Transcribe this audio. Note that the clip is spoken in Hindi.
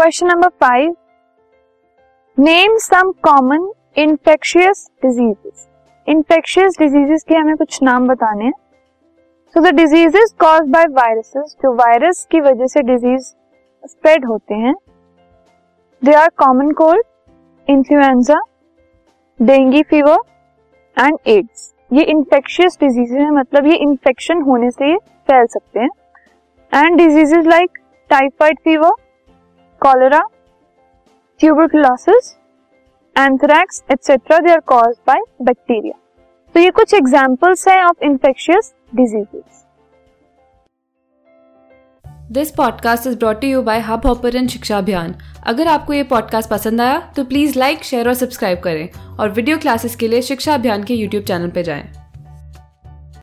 Question number five, name some common infectious diseases. Infectious diseases के हमें कुछ नाम बताने हैं। So the diseases cause by viruses जो वायरस की वजह से डिज़ीज़ स्प्रेड होते हैं they are common cold influenza dengue fever and AIDS ये इंफेक्शियस डिज़ीज़ है मतलब ये इन्फेक्शन होने से फैल सकते हैं। And diseases like typhoid fever cholera tuberculosis anthrax etcetera they are cause by bacteria तो ये कुछ एग्जांपल्स हैं of infectious diseases this podcast is brought you by Hubhopper Shiksha Abhiyan अगर आपको ये पॉडकास्ट पसंद आया तो प्लीज़ लाइक शेयर और सब्सक्राइब करें और वीडियो क्लासेस के लिए शिक्षा अभियान के यूट्यूब चैनल पर जाएँ।